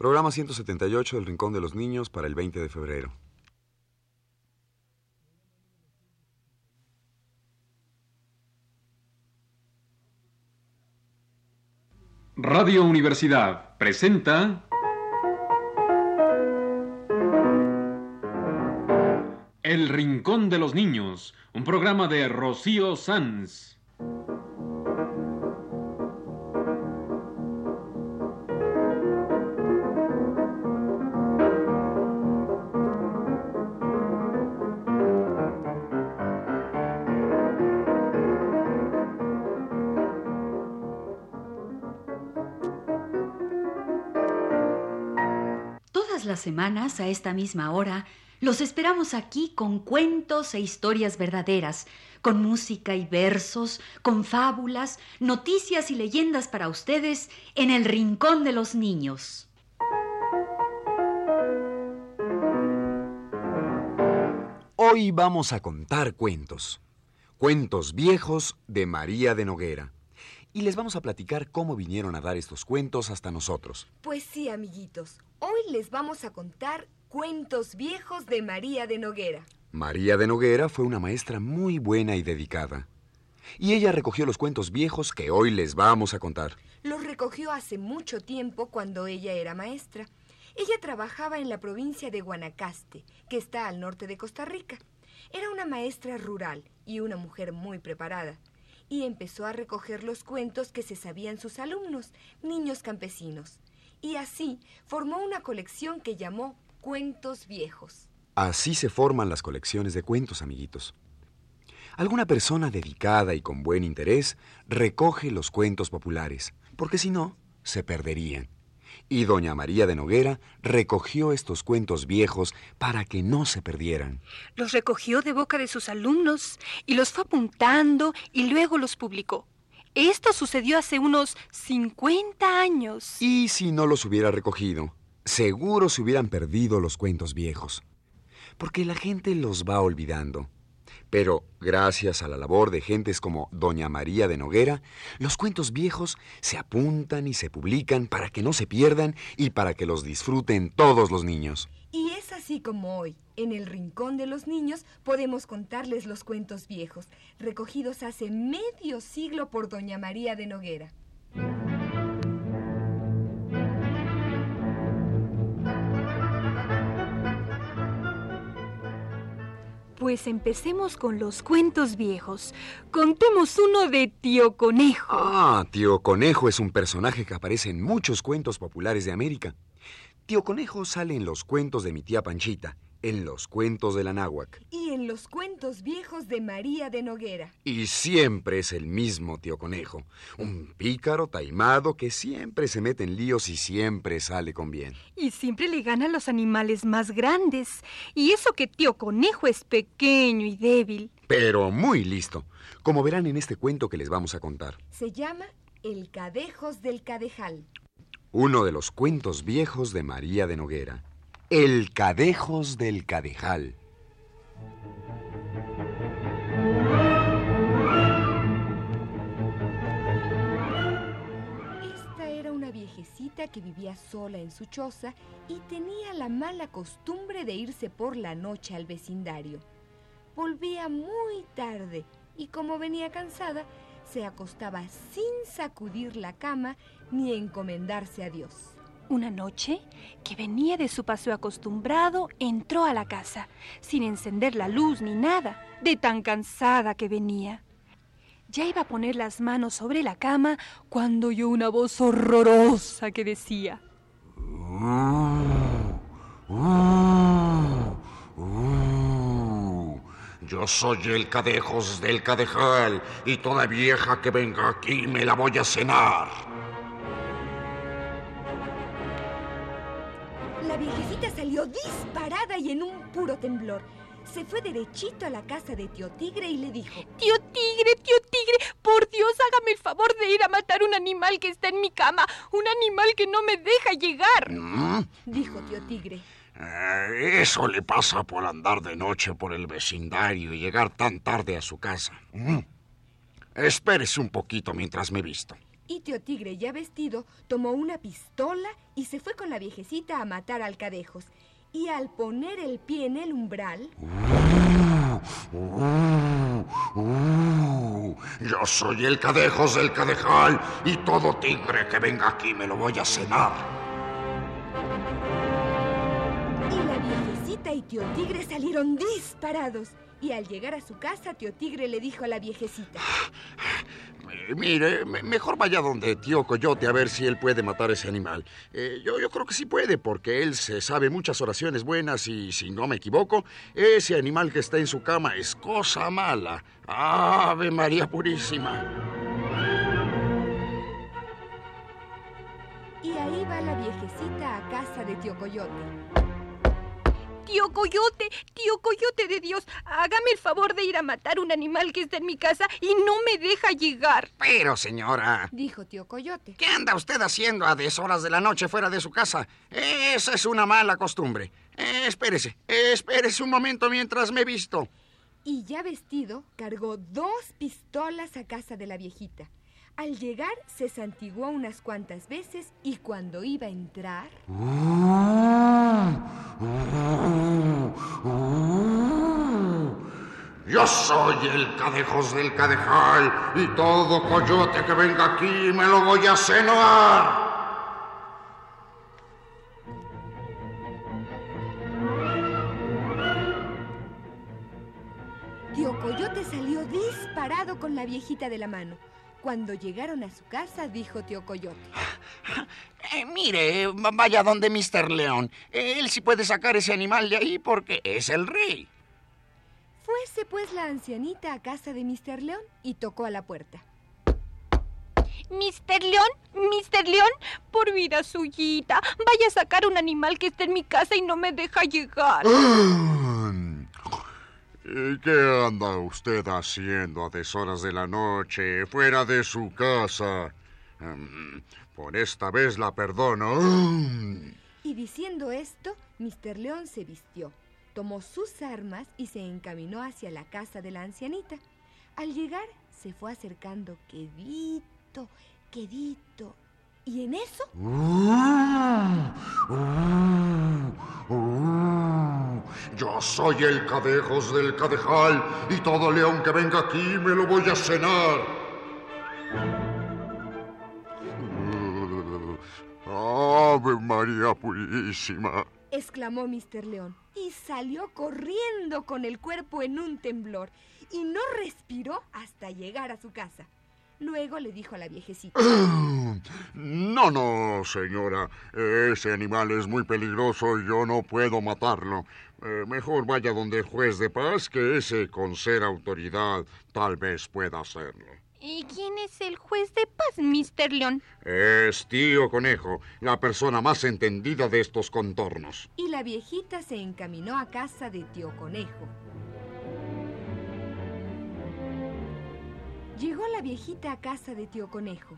Programa 178 del Rincón de los Niños para el 20 de febrero. Radio Universidad presenta El Rincón de los Niños, un programa de Rocío Sanz. Semanas, a esta misma hora, los esperamos aquí con cuentos e historias verdaderas, con música y versos, con fábulas, noticias y leyendas para ustedes en el Rincón de los Niños. Hoy vamos a contar cuentos. Cuentos viejos de María de Noguera. Y les vamos a platicar cómo vinieron a dar estos cuentos hasta nosotros. Pues sí, amiguitos. Hoy les vamos a contar cuentos viejos de María de Noguera. María de Noguera fue una maestra muy buena y dedicada. Y ella recogió los cuentos viejos que hoy les vamos a contar. Los recogió hace mucho tiempo cuando ella era maestra. Ella trabajaba en la provincia de Guanacaste, que está al norte de Costa Rica. Era una maestra rural y una mujer muy preparada. Y empezó a recoger los cuentos que se sabían sus alumnos, niños campesinos. Y así formó una colección que llamó Cuentos Viejos. Así se forman las colecciones de cuentos, amiguitos. Alguna persona dedicada y con buen interés recoge los cuentos populares, porque si no, se perderían. Y doña María de Noguera recogió estos cuentos viejos para que no se perdieran. Los recogió de boca de sus alumnos y los fue apuntando y luego los publicó. Esto sucedió hace unos 50 años. Y si no los hubiera recogido, seguro se hubieran perdido los cuentos viejos. Porque la gente los va olvidando. Pero gracias a la labor de gentes como Doña María de Noguera, los cuentos viejos se apuntan y se publican para que no se pierdan y para que los disfruten todos los niños. Y es así como hoy, en el Rincón de los Niños, podemos contarles los cuentos viejos, recogidos hace medio siglo por Doña María de Noguera. Pues empecemos con los cuentos viejos. Contemos uno de Tío Conejo. Ah, Tío Conejo es un personaje que aparece en muchos cuentos populares de América. Tío Conejo sale en los cuentos de mi tía Panchita, en los cuentos de la náhuac. Y en los cuentos viejos de María de Noguera. Y siempre es el mismo Tío Conejo, un pícaro taimado que siempre se mete en líos y siempre sale con bien. Y siempre le gana a los animales más grandes. Y eso que Tío Conejo es pequeño y débil. Pero muy listo, como verán en este cuento que les vamos a contar. Se llama El Cadejos del Cadejal. Uno de los cuentos viejos de María de Noguera. El Cadejos del Cadejal. Esta era una viejecita que vivía sola en su choza y tenía la mala costumbre de irse por la noche al vecindario. Volvía muy tarde y como venía cansada, se acostaba sin sacudir la cama ni encomendarse a Dios. Una noche, que venía de su paseo acostumbrado, entró a la casa, sin encender la luz ni nada, de tan cansada que venía. Ya iba a poner las manos sobre la cama cuando oyó una voz horrorosa que decía, Yo soy el Cadejos del Cadejal y toda vieja que venga aquí me la voy a cenar. Salió disparada y en un puro temblor. Se fue derechito a la casa de tío Tigre y le dijo, Tío Tigre, tío Tigre, por Dios, hágame el favor de ir a matar un animal que está en mi cama, un animal que no me deja llegar. ¿Mm? dijo tío Tigre. Eh, eso le pasa por andar de noche por el vecindario y llegar tan tarde a su casa. Mm. Espérese un poquito mientras me visto. Y Tío Tigre, ya vestido, tomó una pistola y se fue con la viejecita a matar al cadejos. Y al poner el pie en el umbral... yo soy el cadejos del cadejal y todo tigre que venga aquí me lo voy a cenar. Y la viejecita y Tío Tigre salieron disparados. Y al llegar a su casa, Tío Tigre le dijo a la viejecita... Mire, mejor vaya donde tío Coyote a ver si él puede matar ese animal. Eh, yo, yo creo que sí puede, porque él se sabe muchas oraciones buenas y, si no me equivoco, ese animal que está en su cama es cosa mala. Ave María Purísima. Y ahí va la viejecita a casa de tío Coyote. Tío Coyote, tío Coyote de Dios, hágame el favor de ir a matar un animal que está en mi casa y no me deja llegar. Pero, señora, dijo tío Coyote. ¿Qué anda usted haciendo a deshoras de la noche fuera de su casa? Esa es una mala costumbre. Eh, espérese, espérese un momento mientras me visto. Y ya vestido, cargó dos pistolas a casa de la viejita. Al llegar se santiguó unas cuantas veces y cuando iba a entrar... Yo soy el cadejos del cadejal y todo coyote que venga aquí me lo voy a cenar. Tío Coyote salió disparado con la viejita de la mano. Cuando llegaron a su casa, dijo tío Coyote. Eh, mire, vaya donde Mr. León. Él sí puede sacar ese animal de ahí porque es el rey. Fuese pues la ancianita a casa de Mr. León y tocó a la puerta. Mr. León, Mr. León, por vida suyita, vaya a sacar un animal que está en mi casa y no me deja llegar. ¿Qué anda usted haciendo a deshoras de la noche, fuera de su casa? Mm, por esta vez la perdono. Y diciendo esto, Mr. León se vistió, tomó sus armas y se encaminó hacia la casa de la ancianita. Al llegar, se fue acercando quedito, quedito. ¿Y en eso? Yo soy el cadejos del cadejal y todo león que venga aquí me lo voy a cenar. Ave María Purísima. exclamó Mr. León y salió corriendo con el cuerpo en un temblor y no respiró hasta llegar a su casa. Luego le dijo a la viejecita. No, no, señora. Ese animal es muy peligroso y yo no puedo matarlo. Eh, mejor vaya donde el juez de paz, que ese, con ser autoridad, tal vez pueda hacerlo. ¿Y quién es el juez de paz, Mr. León? Es tío Conejo, la persona más entendida de estos contornos. Y la viejita se encaminó a casa de tío Conejo. Llegó la viejita a casa de tío Conejo.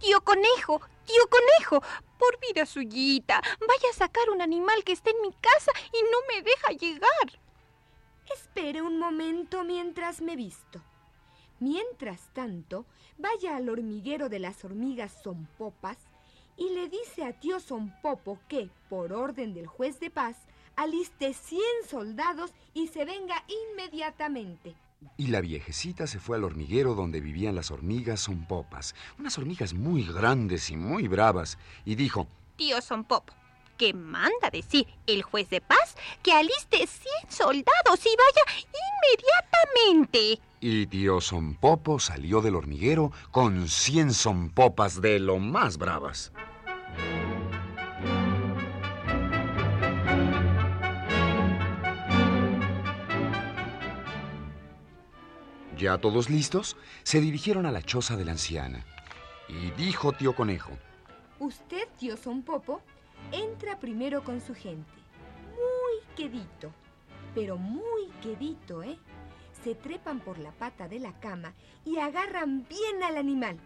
Tío Conejo, tío Conejo, por vida suyita, vaya a sacar un animal que está en mi casa y no me deja llegar. Espere un momento mientras me visto. Mientras tanto, vaya al hormiguero de las hormigas Sonpopas y le dice a tío Sonpopo que, por orden del juez de paz, aliste 100 soldados y se venga inmediatamente. Y la viejecita se fue al hormiguero donde vivían las hormigas Sonpopas, unas hormigas muy grandes y muy bravas, y dijo, Tío Sonpopo, que manda decir el juez de paz que aliste 100 soldados y vaya inmediatamente. Y tío Sonpopo salió del hormiguero con 100 Sonpopas de lo más bravas. Ya todos listos, se dirigieron a la choza de la anciana. Y dijo tío Conejo. Usted, tío Sonpopo, entra primero con su gente. Muy quedito, pero muy quedito, ¿eh? Se trepan por la pata de la cama y agarran bien al animal.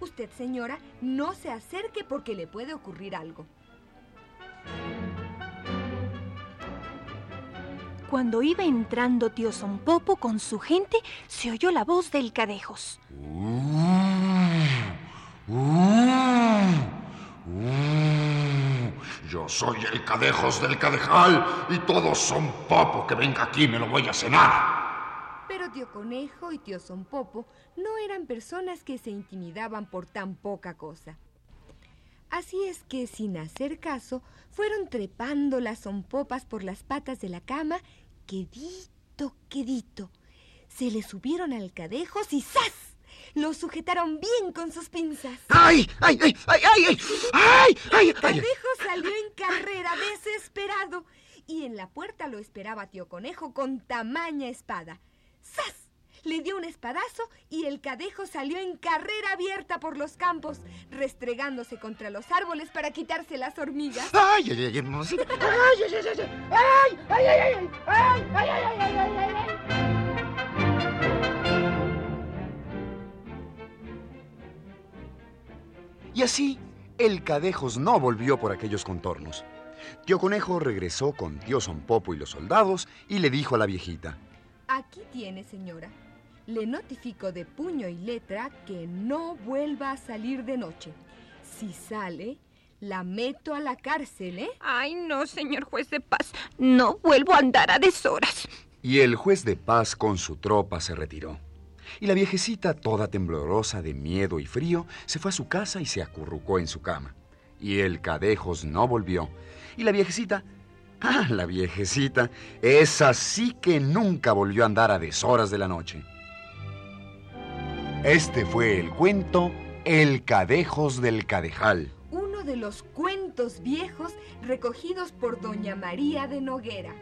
Usted, señora, no se acerque porque le puede ocurrir algo. Cuando iba entrando tío Sonpopo con su gente, se oyó la voz del cadejos. Uh, uh, yo soy el cadejos del cadejal y todos son popo que venga aquí me lo voy a cenar. Pero tío Conejo y tío Son Popo no eran personas que se intimidaban por tan poca cosa. Así es que, sin hacer caso, fueron trepando las zompopas por las patas de la cama, quedito, quedito. Se le subieron al cadejos y ¡zas! Lo sujetaron bien con sus pinzas. ¡Ay, ay, ay, ay, ay, ay! ¡Ay, ay, ay! Cadejo salió en carrera, desesperado. Y en la puerta lo esperaba tío Conejo con tamaña espada. ¡Sas! Le dio un espadazo y el cadejo salió en carrera abierta por los campos, restregándose contra los árboles para quitarse las hormigas. ¡Ay, ay, ay, ay, ay, ay! ¡Ay, ay, ay, ay! ¡Ay, ay, ay, ay, ay, ay, ay! Y así, el Cadejos no volvió por aquellos contornos. Tío Conejo regresó con tío Son Popo y los soldados y le dijo a la viejita. Aquí tiene, señora. Le notifico de puño y letra que no vuelva a salir de noche. Si sale, la meto a la cárcel, ¿eh? Ay, no, señor juez de paz. No vuelvo a andar a deshoras. Y el juez de paz con su tropa se retiró. Y la viejecita, toda temblorosa de miedo y frío, se fue a su casa y se acurrucó en su cama. Y el Cadejos no volvió. Y la viejecita, ah, la viejecita, esa sí que nunca volvió a andar a deshoras de la noche. Este fue el cuento El Cadejos del Cadejal. Uno de los cuentos viejos recogidos por doña María de Noguera.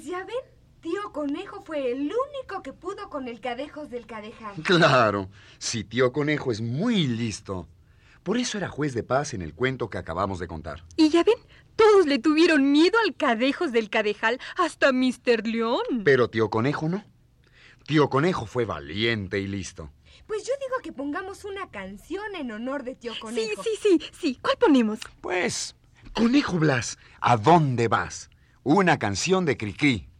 Pues ya ven, tío Conejo fue el único que pudo con el cadejos del cadejal. Claro, si tío Conejo es muy listo. Por eso era juez de paz en el cuento que acabamos de contar. Y ya ven, todos le tuvieron miedo al cadejos del cadejal, hasta Mr. León. Pero tío Conejo no. Tío Conejo fue valiente y listo. Pues yo digo que pongamos una canción en honor de tío Conejo. Sí, sí, sí, sí. ¿Cuál ponemos? Pues, Conejo Blas, ¿a dónde vas? Una canción de Cricri.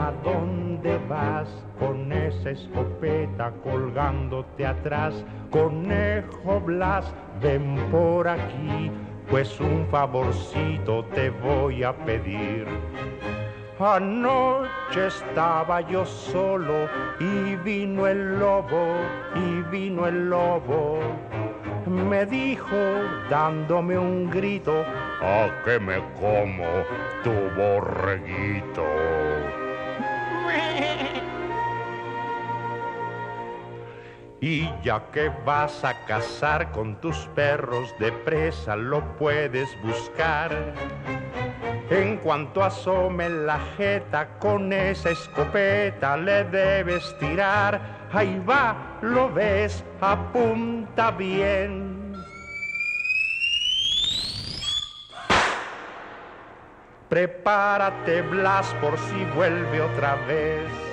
¿A dónde vas? Con esa escopeta colgándote atrás. Conejo Blas, ven por aquí, pues un favorcito te voy a pedir. Anoche estaba yo solo y vino el lobo, y vino el lobo. Me dijo dándome un grito, ¿a qué me como tu borreguito? Y ya que vas a cazar con tus perros de presa, lo puedes buscar. En cuanto asome la jeta con esa escopeta le debes tirar. Ahí va, lo ves, apunta bien. Prepárate, Blas, por si vuelve otra vez.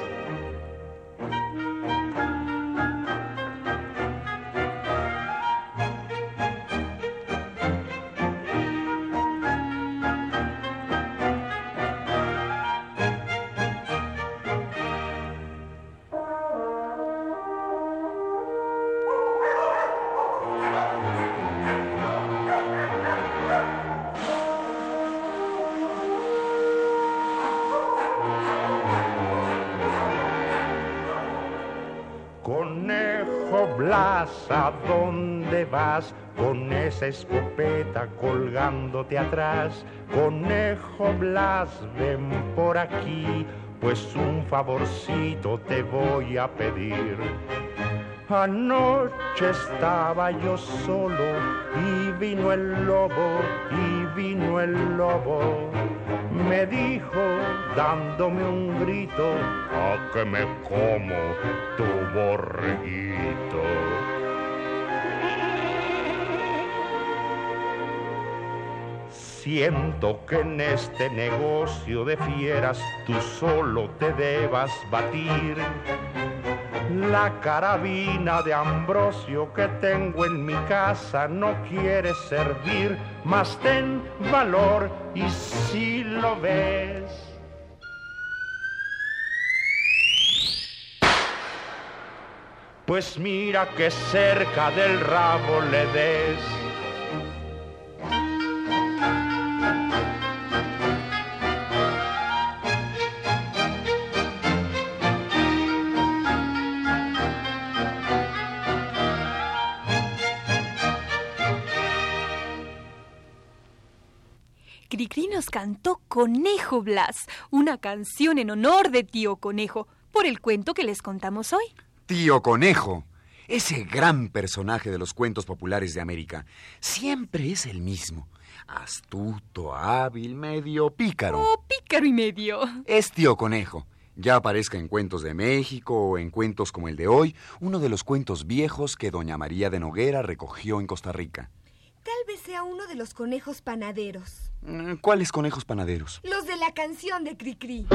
¿A dónde vas? Con esa escopeta colgándote atrás. Conejo Blas, ven por aquí, pues un favorcito te voy a pedir. Anoche estaba yo solo y vino el lobo y vino el lobo. Me dijo dándome un grito, a que me como tu borreguito. Siento que en este negocio de fieras tú solo te debas batir la carabina de Ambrosio que tengo en mi casa no quiere servir, mas ten valor y si lo ves. Pues mira que cerca del rabo le des. Nos cantó Conejo Blas, una canción en honor de tío Conejo, por el cuento que les contamos hoy. Tío Conejo, ese gran personaje de los cuentos populares de América, siempre es el mismo. Astuto, hábil, medio pícaro. Oh, pícaro y medio. Es tío Conejo. Ya aparezca en cuentos de México o en cuentos como el de hoy, uno de los cuentos viejos que doña María de Noguera recogió en Costa Rica. Tal vez sea uno de los conejos panaderos. Mm, ¿Cuáles conejos panaderos? Los de la canción de Cricri.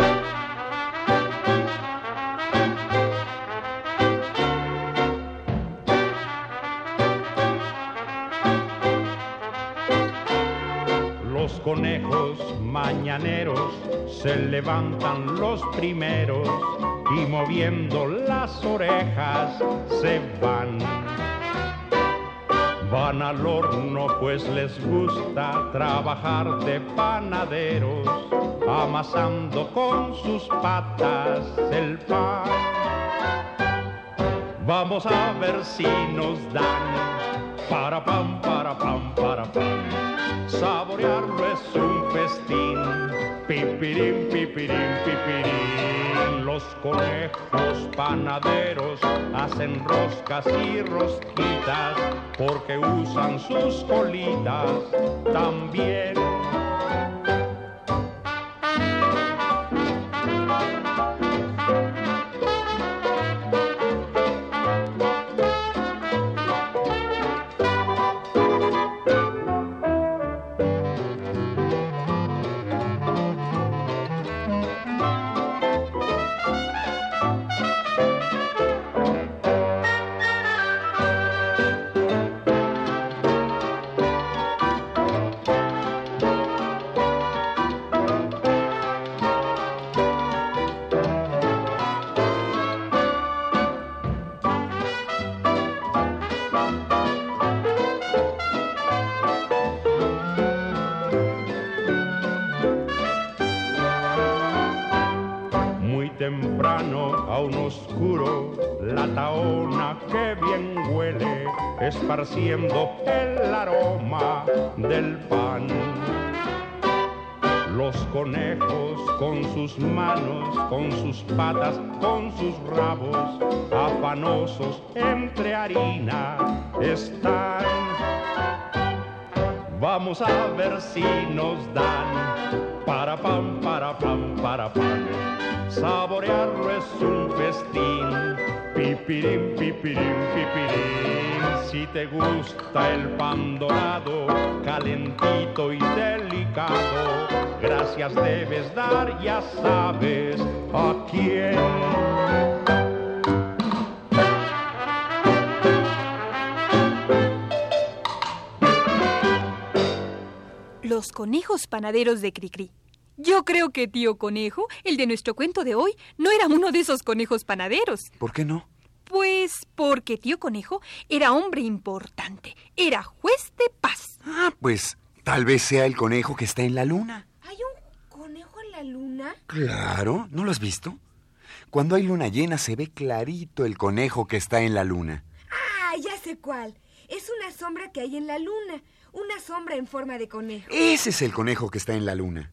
Los conejos mañaneros se levantan los primeros y moviendo las orejas se van. Van al horno pues les gusta trabajar de panaderos, amasando con sus patas el pan. Vamos a ver si nos dan para pam, para pam, para pam. Saborearlo es un festín. Pipirín, pipirín, pipirín. Los conejos panaderos hacen roscas y rosquitas porque usan sus colitas también. Esparciendo el aroma del pan. Los conejos con sus manos, con sus patas, con sus rabos, afanosos entre harina están. Vamos a ver si nos dan para pam, para pam, para pam. Saborearlo es un festín. Pipirín, pipirín, pipirín. Si te gusta el pan dorado, calentito y delicado, gracias debes dar, ya sabes a quién. Los conejos panaderos de Cricri. Yo creo que tío Conejo, el de nuestro cuento de hoy, no era uno de esos conejos panaderos. ¿Por qué no? Pues porque tío Conejo era hombre importante, era juez de paz. Ah, pues tal vez sea el conejo que está en la luna. ¿Hay un conejo en la luna? Claro, ¿no lo has visto? Cuando hay luna llena se ve clarito el conejo que está en la luna. Ah, ya sé cuál. Es una sombra que hay en la luna. Una sombra en forma de conejo. Ese es el conejo que está en la luna.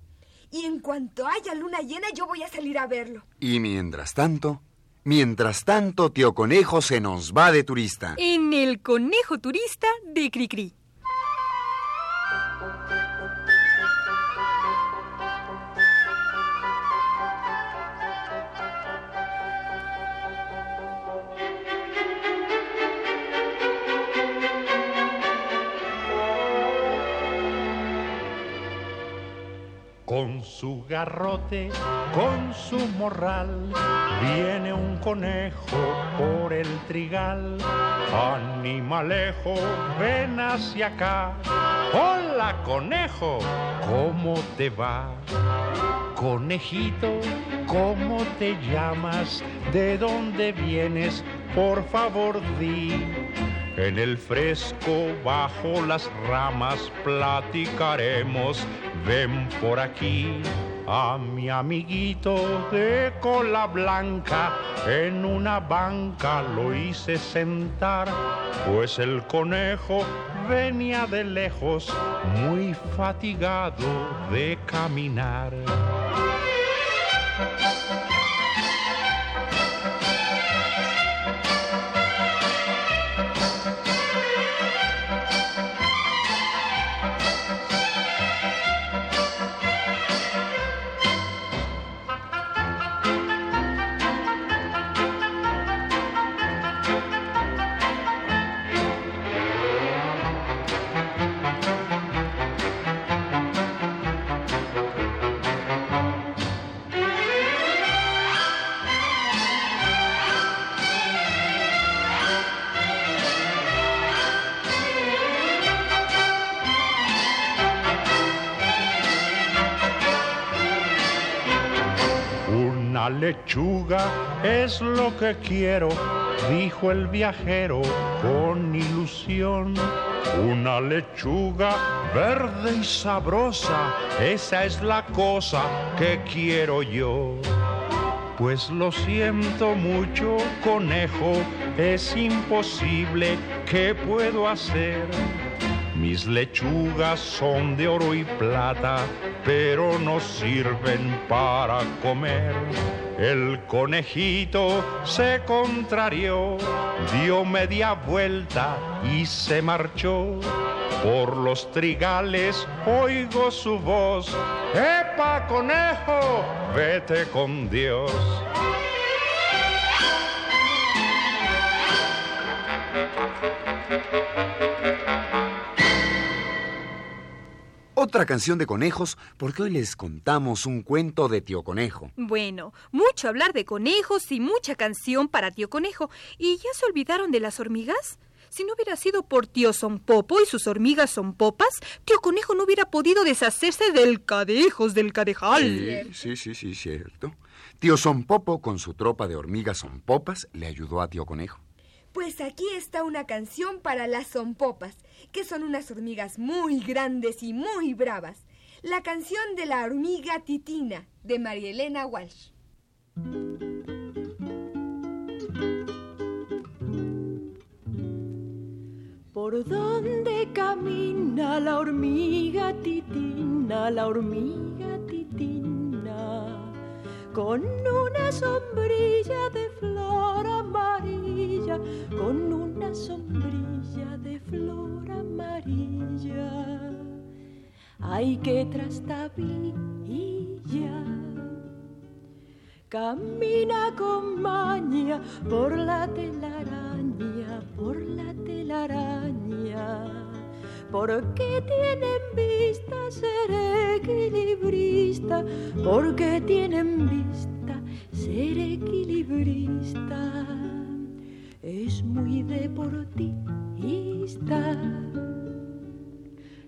Y en cuanto haya luna llena, yo voy a salir a verlo. Y mientras tanto, mientras tanto, tío conejo se nos va de turista. En el conejo turista de Cricri. Con su garrote, con su morral, viene un conejo por el trigal. Animalejo, ven hacia acá. Hola, conejo, ¿cómo te va? Conejito, ¿cómo te llamas? ¿De dónde vienes? Por favor, di. En el fresco, bajo las ramas, platicaremos. Ven por aquí a mi amiguito de cola blanca. En una banca lo hice sentar, pues el conejo venía de lejos, muy fatigado de caminar. Lechuga es lo que quiero, dijo el viajero con ilusión. Una lechuga verde y sabrosa, esa es la cosa que quiero yo. Pues lo siento mucho, conejo, es imposible, ¿qué puedo hacer? Mis lechugas son de oro y plata, pero no sirven para comer. El conejito se contrarió, dio media vuelta y se marchó. Por los trigales oigo su voz. ¡Epa, conejo! Vete con Dios. Otra canción de conejos, porque hoy les contamos un cuento de tío conejo. Bueno, mucho hablar de conejos y mucha canción para tío conejo. ¿Y ya se olvidaron de las hormigas? Si no hubiera sido por tío Son Popo y sus hormigas son popas, tío Conejo no hubiera podido deshacerse del cadejos del cadejal. Sí, sí, sí, sí, cierto. Tío Son Popo, con su tropa de hormigas son popas, le ayudó a tío conejo. Pues aquí está una canción para las zompopas, que son unas hormigas muy grandes y muy bravas. La canción de la hormiga titina, de María Elena Walsh. ¿Por dónde camina la hormiga titina, la hormiga? Con una sombrilla de flor amarilla, con una sombrilla de flor amarilla. Ay, qué trastabilla. Camina con maña por la telaraña, por la telaraña. Porque tienen vista ser equilibrista, porque tienen vista ser equilibrista. Es muy deportista.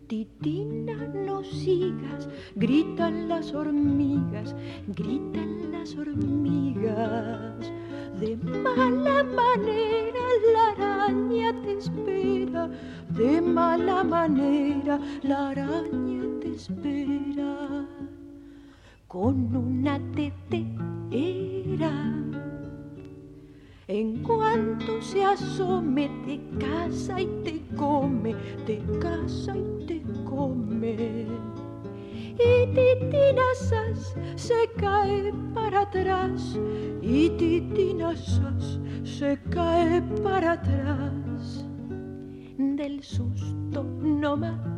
Titina, no sigas, gritan las hormigas, gritan las hormigas. De mala manera la araña te espera, de mala manera la araña te espera. Con una tetera En cuanto se asome, te casa y te come, te casa y te come. Y titinazas se cae para atrás, y titinazas se cae para atrás. Del susto no más.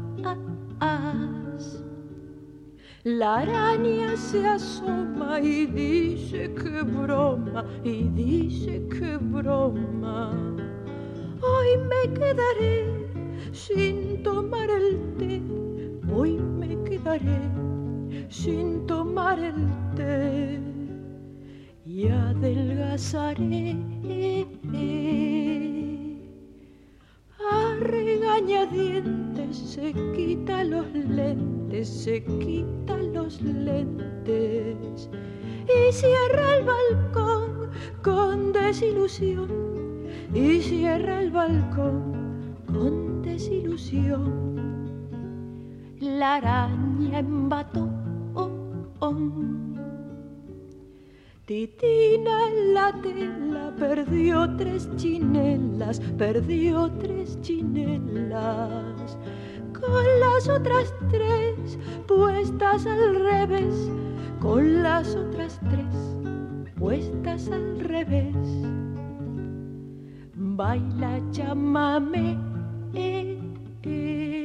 La araña se asoma y dice que broma, y dice que broma. Hoy me quedaré sin tomar el té, hoy me quedaré sin tomar el té y adelgazaré. A regañadientes se quita los lentes, se quita los lentes y cierra el balcón con desilusión y cierra el balcón con desilusión. La araña embató. Titina la tela perdió tres chinelas, perdió tres chinelas. Con las otras tres puestas al revés, con las otras tres puestas al revés. Baila, llámame. Eh, eh.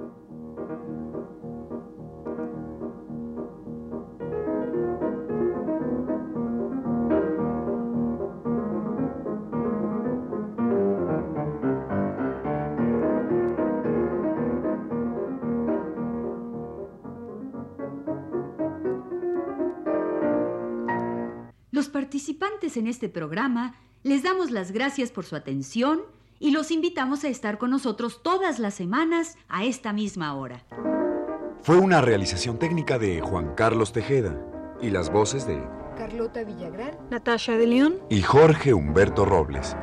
Participantes en este programa les damos las gracias por su atención y los invitamos a estar con nosotros todas las semanas a esta misma hora. Fue una realización técnica de Juan Carlos Tejeda y las voces de Carlota Villagrán. Natasha de León. y Jorge Humberto Robles.